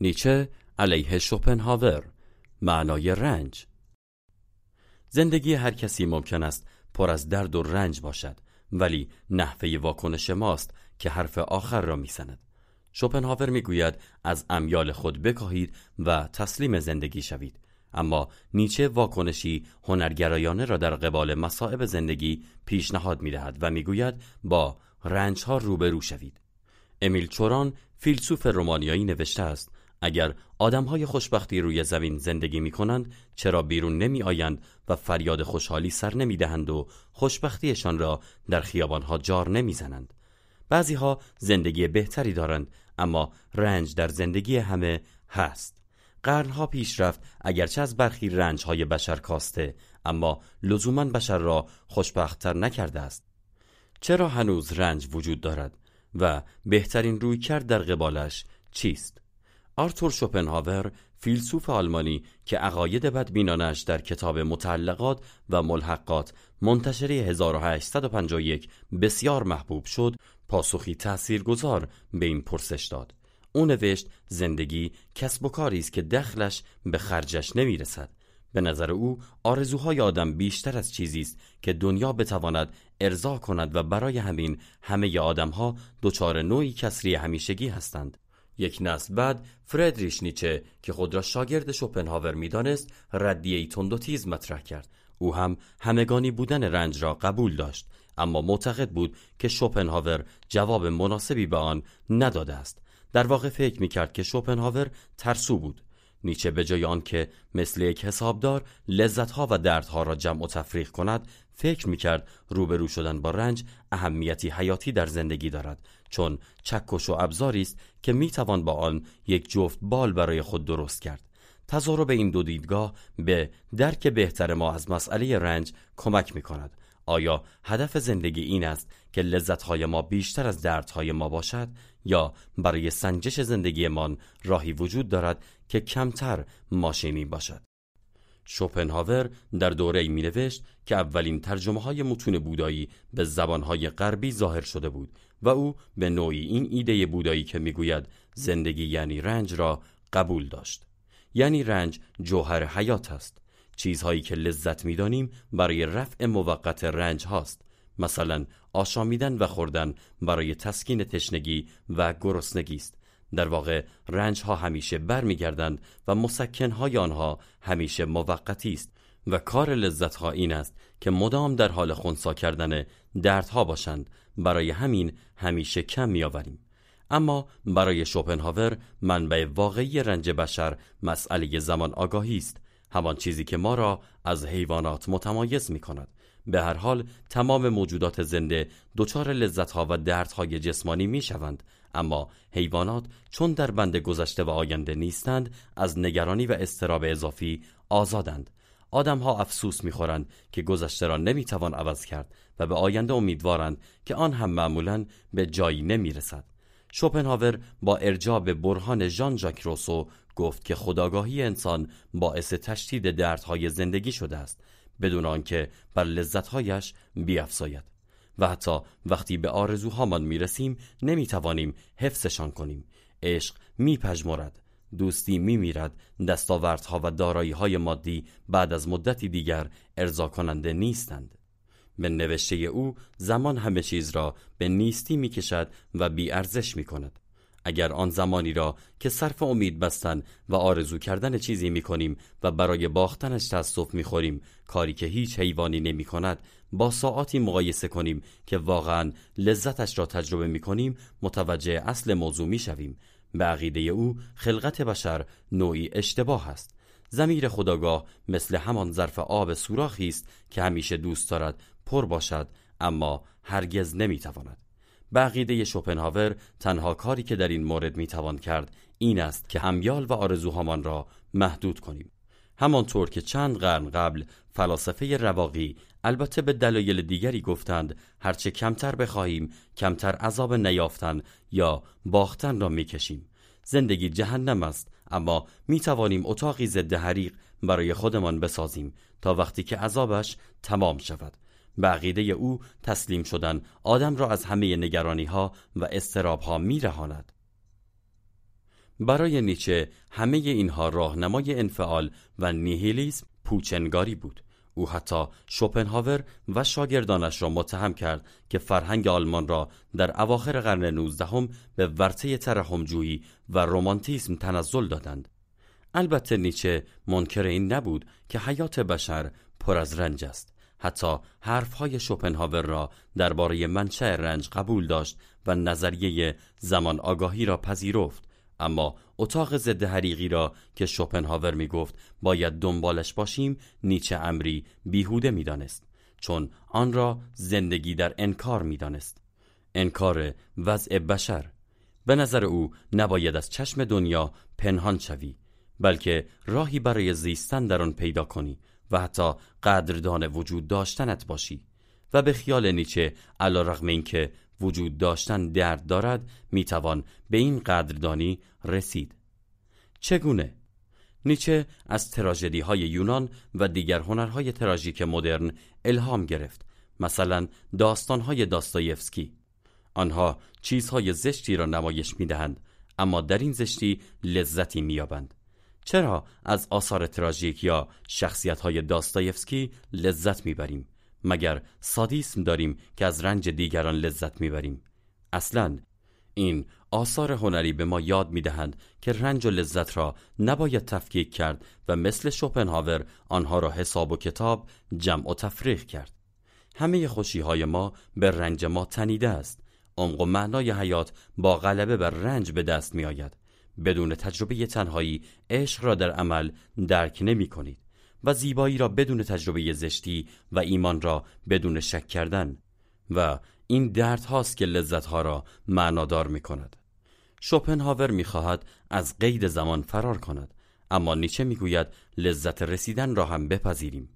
نیچه علیه شوپنهاور معنای رنج. زندگی هر کسی ممکن است پر از درد و رنج باشد ولی نحوه واکنش ماست که حرف آخر را می‌زند. شوپنهاور می‌گوید از امیال خود بکاهید و تسلیم زندگی شوید. اما نیچه واکنشی هنرگرایانه را در قبال مصائب زندگی پیشنهاد می‌دهد و می‌گوید با رنج ها روبرو شوید. امیل چوران فیلسوف رومانیایی نوشته است اگر های خوشبختی روی زمین زندگی می کنند چرا بیرون نمی آیند و فریاد خوشحالی سر نمی دهند و خوشبختیشان را در ها جار نمی زنند بعضی ها زندگی بهتری دارند اما رنج در زندگی همه هست. قرنها پیش رفت اگرچه از برخی رنج های بشر کاسته اما لزوما بشر را خوشبختتر نکرده است. چرا هنوز رنج وجود دارد و بهترین روی کرد در قبالش چیست؟ آرتور شوپنهاور فیلسوف آلمانی که عقاید بدبینانش در کتاب متعلقات و ملحقات منتشره 1851 بسیار محبوب شد پاسخی تاثیرگذار به این پرسش داد. او نوشت زندگی کسب و کاری است که دخلش به خرجش نمی‌رسد. به نظر او آرزوهای آدم بیشتر از چیزی است که دنیا بتواند ارضا کند و برای همین همه آدمها دچار نوعی کسری همیشگی هستند. یک نسل بعد فردریش نیچه که خود را شاگرد شوپنهاور می‌دانست ردیه تند و تیز مطرح کرد. او هم همگانی بودن رنج را قبول داشت اما معتقد بود که شوپنهاور جواب مناسبی به آن نداده است. در واقع فکر می‌کرد که شوپنهاور ترسو بود. نیچه به جای آنکه مثل یک حسابدار لذتها و دردها را جمع و تفریق کند فکر می‌کرد روبرو شدن با رنج اهمیتی حیاتی در زندگی دارد چون چکش و ابزاری است که می‌توان با آن یک جفت بال برای خود درست کرد. تظاهر این دو دیدگاه به درک بهتر ما از مسئله رنج کمک می کند آیا هدف زندگی این است که لذتهای ما بیشتر از دردهای ما باشد یا برای سنجش زندگیمان راهی وجود دارد که کمتر ماشینی باشد؟ شوپنهاور در دوره می نوشت که اولین ترجمه های متون بودایی به زبانهای غربی ظاهر شده بود و او به نوعی این ایده بودایی که می‌گوید زندگی یعنی رنج را قبول داشت. یعنی رنج جوهر حیات است. چیزهایی که لذت می‌دانیم برای رفع موقت رنج هاست. مثلا آشامیدن و خوردن برای تسکین تشنگی و گرسنگی است. در واقع رنج ها همیشه برمیگردند و مسکن های آنها همیشه موقتی است و کار لذت ها این است که مدام در حال خونسا کردن دردها باشند. برای همین همیشه کم میآوریم. اما برای شوپنهاور منبع واقعی رنج بشر مسئله زمان آگاهی است. همان چیزی که ما را از حیوانات متمایز می کند به هر حال تمام موجودات زنده دچار لذتها و دردهای جسمانی می شوند اما حیوانات چون در بند گذشته و آینده نیستند از نگرانی و استراب اضافی آزادند. آدمها افسوس می‌خورند که گذشته را نمی‌توان عوض کرد و به آینده امیدوارند که آن هم معمولا به جایی نمی‌رسد. شوپنهاور با ارجاع به برهان ژان ژاک روسو گفت که خداگاهی انسان باعث تشدید دردهای زندگی شده است. بدون آنکه بر لذتهایش بیافزاید و حتی وقتی به آرزوهامان می‌رسیم نمی‌توانیم حفظشان کنیم. عشق میپژمرد دوستی میمیرد دستاوردها و داراییهای مادی بعد از مدتی دیگر ارضا کننده نیستند. به نوشته او زمان همه چیز را به نیستی می‌کشد و بیارزش می‌کند. اگر آن زمانی را که صرف امید بستن و آرزو کردن چیزی می کنیم و برای باختنش تصف می خوریم کاری که هیچ حیوانی نمی کند با ساعاتی مقایسه کنیم که واقعا لذتش را تجربه می کنیم متوجه اصل موضوع می شویم به عقیده او خلقت بشر نوعی اشتباه است. زمیر خداگاه مثل همان ظرف آب سوراخی است که همیشه دوست دارد پر باشد اما هرگز نمی‌تواند. به عقیده شوپنهاور تنها کاری که در این مورد می‌توان کرد این است که همیال و آرزوهامان را محدود کنیم. همانطور که چند قرن قبل فلاسفه رواقی البته به دلایل دیگری گفتند هرچه کمتر بخواهیم کمتر عذاب نیافتن یا باختن را می‌کشیم. زندگی جهنم است اما می توانیم اتاقی ضد حریق برای خودمان بسازیم تا وقتی که عذابش تمام شود. به عقیده او تسلیم شدن آدم را از همه نگرانی ها و استراب ها می رهاند. برای نیچه همه اینها راهنمای انفعال و نیهیلیسم پوچنگاری بود. او حتی شوپنهاور و شاگردانش را متهم کرد که فرهنگ آلمان را در اواخر قرن نوزدهم به ورطه ترحمجویی و رومانتیسم تنزل دادند. البته نیچه منکر این نبود که حیات بشر پر از رنج است. حتی حرفهای شوپنهاور را درباره منشأ رنج قبول داشت و نظریه زمان آگاهی را پذیرفت اما اتاق ضد حریقی را که شوپنهاور می گفت باید دنبالش باشیم نیچه امری بیهوده می دانست. چون آن را زندگی در انکار می دانست. انکار وضع بشر به نظر او نباید از چشم دنیا پنهان شوی بلکه راهی برای زیستن در آن پیدا کنی و حتی قدردان وجود داشتنت باشی. و به خیال نیچه علا رغم اینکه وجود داشتن درد دارد می‌توان به این قدردانی رسید. چگونه؟ نیچه از تراژدی های یونان و دیگر هنرهای تراژیک مدرن الهام گرفت. مثلا داستان های داستایفسکی. آنها چیزهای زشتی را نمایش می‌دهند اما در این زشتی لذتی مییابند. چرا از آثار تراژیک یا شخصیت های داستایفسکی لذت می‌بریم؟ مگر سادیسم داریم که از رنج دیگران لذت می‌بریم؟ اصلا این آثار هنری به ما یاد می‌دهند که رنج و لذت را نباید تفکیک کرد و مثل شوپنهاور آنها را حساب و کتاب جمع و تفریق کرد. همه خوشی های ما به رنج ما تنیده است. عمق و معنای حیات با غلبه بر رنج به دست می آید بدون تجربه تنهایی عشق را در عمل درک نمی کنید و زیبایی را بدون تجربه زشتی و ایمان را بدون شک کردن و این درد هاست که لذت ها را معنادار می کند. شوپنهاور می خواهد از قید زمان فرار کند اما نیچه می گوید لذت رسیدن را هم بپذیریم.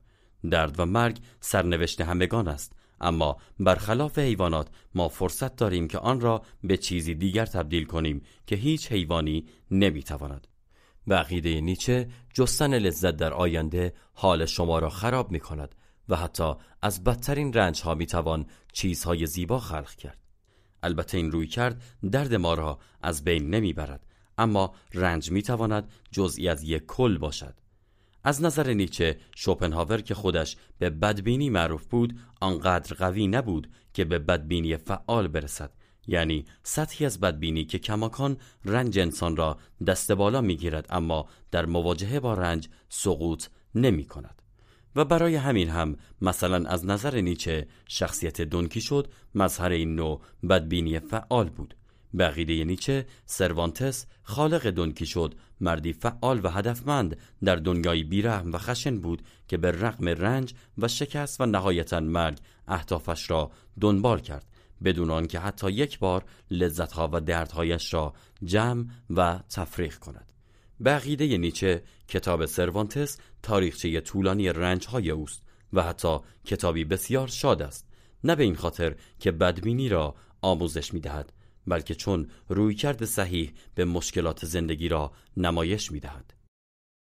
درد و مرگ سرنوشت همگان است. اما برخلاف حیوانات ما فرصت داریم که آن را به چیزی دیگر تبدیل کنیم که هیچ حیوانی نمی‌تواند. به عقیده نیچه جستن لذت در آینده حال شما را خراب می کند و حتی از بدترین رنج ها می توان چیزهای زیبا خلق کرد. البته این روی کرد درد ما را از بین نمی برد اما رنج می تواند جزئی از یک کل باشد. از نظر نیچه شوپنهاور که خودش به بدبینی معروف بود آنقدر قوی نبود که به بدبینی فعال برسد. یعنی سطحی از بدبینی که کماکان رنج انسان را دست بالا می‌گیرد اما در مواجهه با رنج سقوط نمی کند و برای همین هم مثلا از نظر نیچه شخصیت دونکی شد مظهر این نوع بدبینی فعال بود. بقیده نیچه سروانتس خالق دونکی شد. مردی فعال و هدفمند. در دنیای بیرحم و خشن بود که به رغم رنج و شکست و نهایتا مرگ اهدافش را دنبال کرد. بدون آنکه حتی یک بار لذتها و دردهایش را جمع و تفریق کند. بقیده نیچه کتاب سروانتس تاریخچه طولانی رنجهای اوست و حتی کتابی بسیار شاد است. نه به این خاطر که بدبینی را آموزش می‌دهد. بلکه چون رویکرد صحیح به مشکلات زندگی را نمایش می‌دهد.